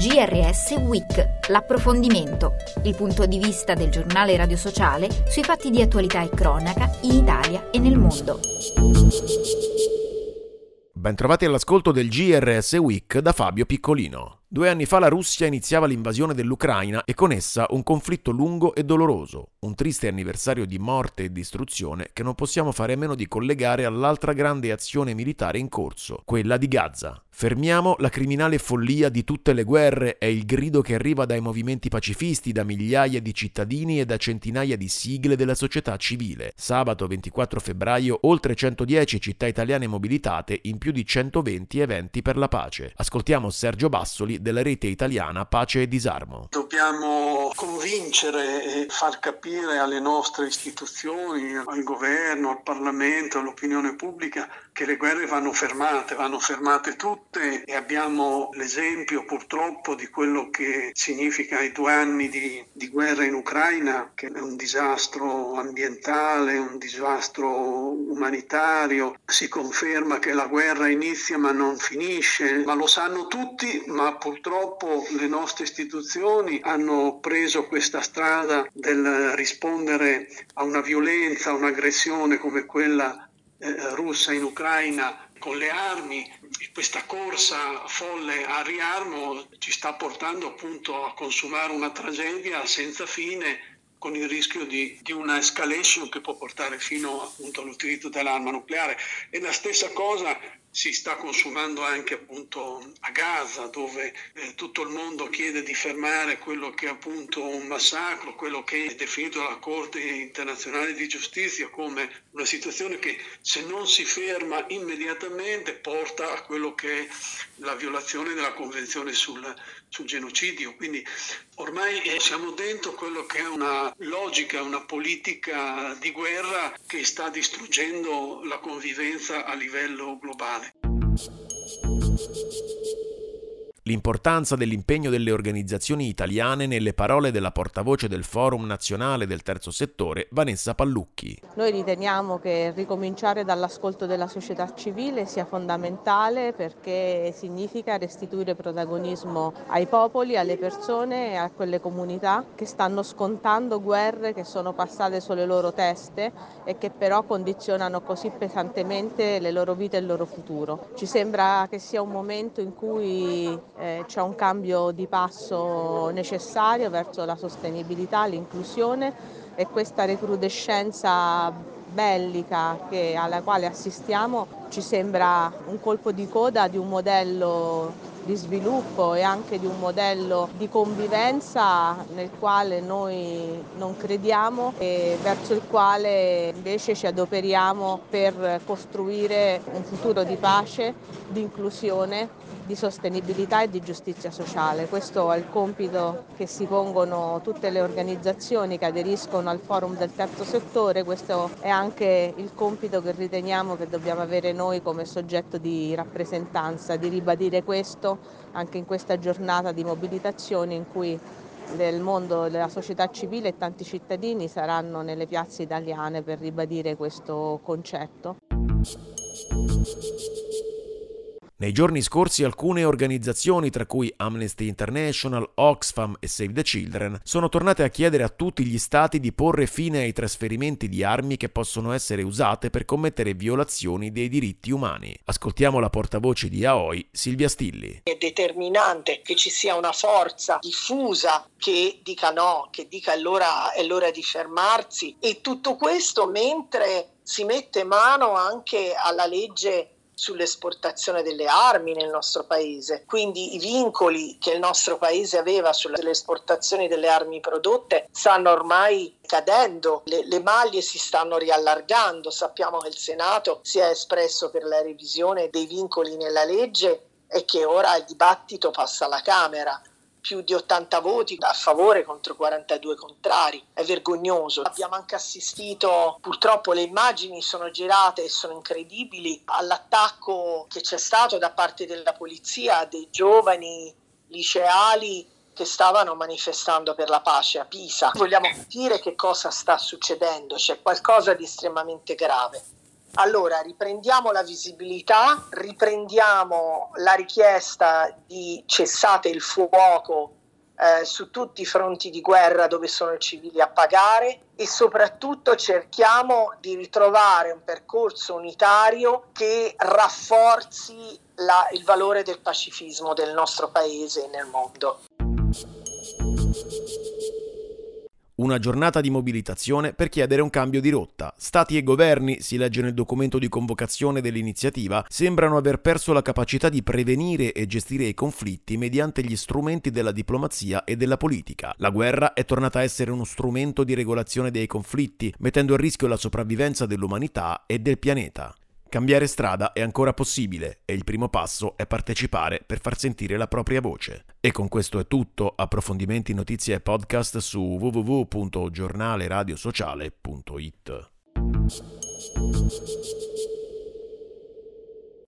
GRS Week, l'approfondimento, il punto di vista del giornale radio sociale sui fatti di attualità e cronaca in Italia e nel mondo. Bentrovati all'ascolto del GRS Week da Fabio Piccolino. Due anni fa la Russia iniziava l'invasione dell'Ucraina e con essa un conflitto lungo e doloroso, un triste anniversario di morte e distruzione che non possiamo fare a meno di collegare all'altra grande azione militare in corso, quella di Gaza. Fermiamo la criminale follia di tutte le guerre è il grido che arriva dai movimenti pacifisti, da migliaia di cittadini e da centinaia di sigle della società civile. Sabato 24 febbraio oltre 110 città italiane mobilitate in più di 120 eventi per la pace. Ascoltiamo Sergio Bassoli della rete italiana Pace e Disarmo. Dobbiamo convincere e far capire alle nostre istituzioni, al governo, al Parlamento, all'opinione pubblica che le guerre vanno fermate, vanno fermate tutte e abbiamo l'esempio purtroppo di quello che significa i due anni di, di guerra in Ucraina, che è un disastro ambientale, un disastro umanitario. Si conferma che la guerra inizia ma non finisce, ma lo sanno tutti, ma purtroppo le nostre istituzioni hanno preso questa strada del rispondere a una violenza, a un'aggressione come quella eh, russa in Ucraina con le armi questa corsa folle a riarmo ci sta portando appunto a consumare una tragedia senza fine con il rischio di, di, una escalation che può portare fino appunto all'utilizzo dell'arma nucleare. E la stessa cosa si sta consumando anche appunto a Gaza dove eh, tutto il mondo chiede di fermare quello che è appunto un massacro, quello che è definito dalla Corte internazionale di giustizia come una situazione che se non si ferma immediatamente porta a quello che è la violazione della Convenzione sul, sul genocidio. Quindi ormai eh, siamo dentro quello che è una logica, una politica di guerra che sta distruggendo la convivenza a livello globale. Christ. L'importanza dell'impegno delle organizzazioni italiane nelle parole della portavoce del Forum Nazionale del Terzo Settore, Vanessa Pallucchi. Noi riteniamo che ricominciare dall'ascolto della società civile sia fondamentale perché significa restituire protagonismo ai popoli, alle persone e a quelle comunità che stanno scontando guerre che sono passate sulle loro teste e che però condizionano così pesantemente le loro vite e il loro futuro. Ci sembra che sia un momento in cui eh, c'è un cambio di passo necessario verso la sostenibilità, l'inclusione e questa recrudescenza bellica che, alla quale assistiamo ci sembra un colpo di coda di un modello di sviluppo e anche di un modello di convivenza nel quale noi non crediamo e verso il quale invece ci adoperiamo per costruire un futuro di pace, di inclusione di sostenibilità e di giustizia sociale. Questo è il compito che si pongono tutte le organizzazioni che aderiscono al forum del terzo settore, questo è anche il compito che riteniamo che dobbiamo avere noi come soggetto di rappresentanza, di ribadire questo anche in questa giornata di mobilitazione in cui il mondo della società civile e tanti cittadini saranno nelle piazze italiane per ribadire questo concetto. Nei giorni scorsi alcune organizzazioni, tra cui Amnesty International, Oxfam e Save the Children, sono tornate a chiedere a tutti gli stati di porre fine ai trasferimenti di armi che possono essere usate per commettere violazioni dei diritti umani. Ascoltiamo la portavoce di AOI, Silvia Stilli. È determinante che ci sia una forza diffusa che dica no, che dica allora è l'ora di fermarsi e tutto questo mentre si mette mano anche alla legge sull'esportazione delle armi nel nostro paese. Quindi i vincoli che il nostro paese aveva sulle esportazioni delle armi prodotte stanno ormai cadendo, le, le maglie si stanno riallargando. Sappiamo che il Senato si è espresso per la revisione dei vincoli nella legge e che ora il dibattito passa alla Camera più di 80 voti a favore contro 42 contrari. È vergognoso. Abbiamo anche assistito, purtroppo le immagini sono girate e sono incredibili, all'attacco che c'è stato da parte della polizia dei giovani liceali che stavano manifestando per la pace a Pisa. Vogliamo capire che cosa sta succedendo, c'è qualcosa di estremamente grave Allora, riprendiamo la visibilità, riprendiamo la richiesta di cessate il fuoco eh, su tutti i fronti di guerra dove sono i civili a pagare e soprattutto cerchiamo di ritrovare un percorso unitario che rafforzi la, il valore del pacifismo del nostro paese e nel mondo. Una giornata di mobilitazione per chiedere un cambio di rotta. Stati e governi, si legge nel documento di convocazione dell'iniziativa, sembrano aver perso la capacità di prevenire e gestire i conflitti mediante gli strumenti della diplomazia e della politica. La guerra è tornata a essere uno strumento di regolazione dei conflitti, mettendo a rischio la sopravvivenza dell'umanità e del pianeta. Cambiare strada è ancora possibile e il primo passo è partecipare per far sentire la propria voce. E con questo è tutto, approfondimenti, notizie e podcast su www.giornaleradiosociale.it.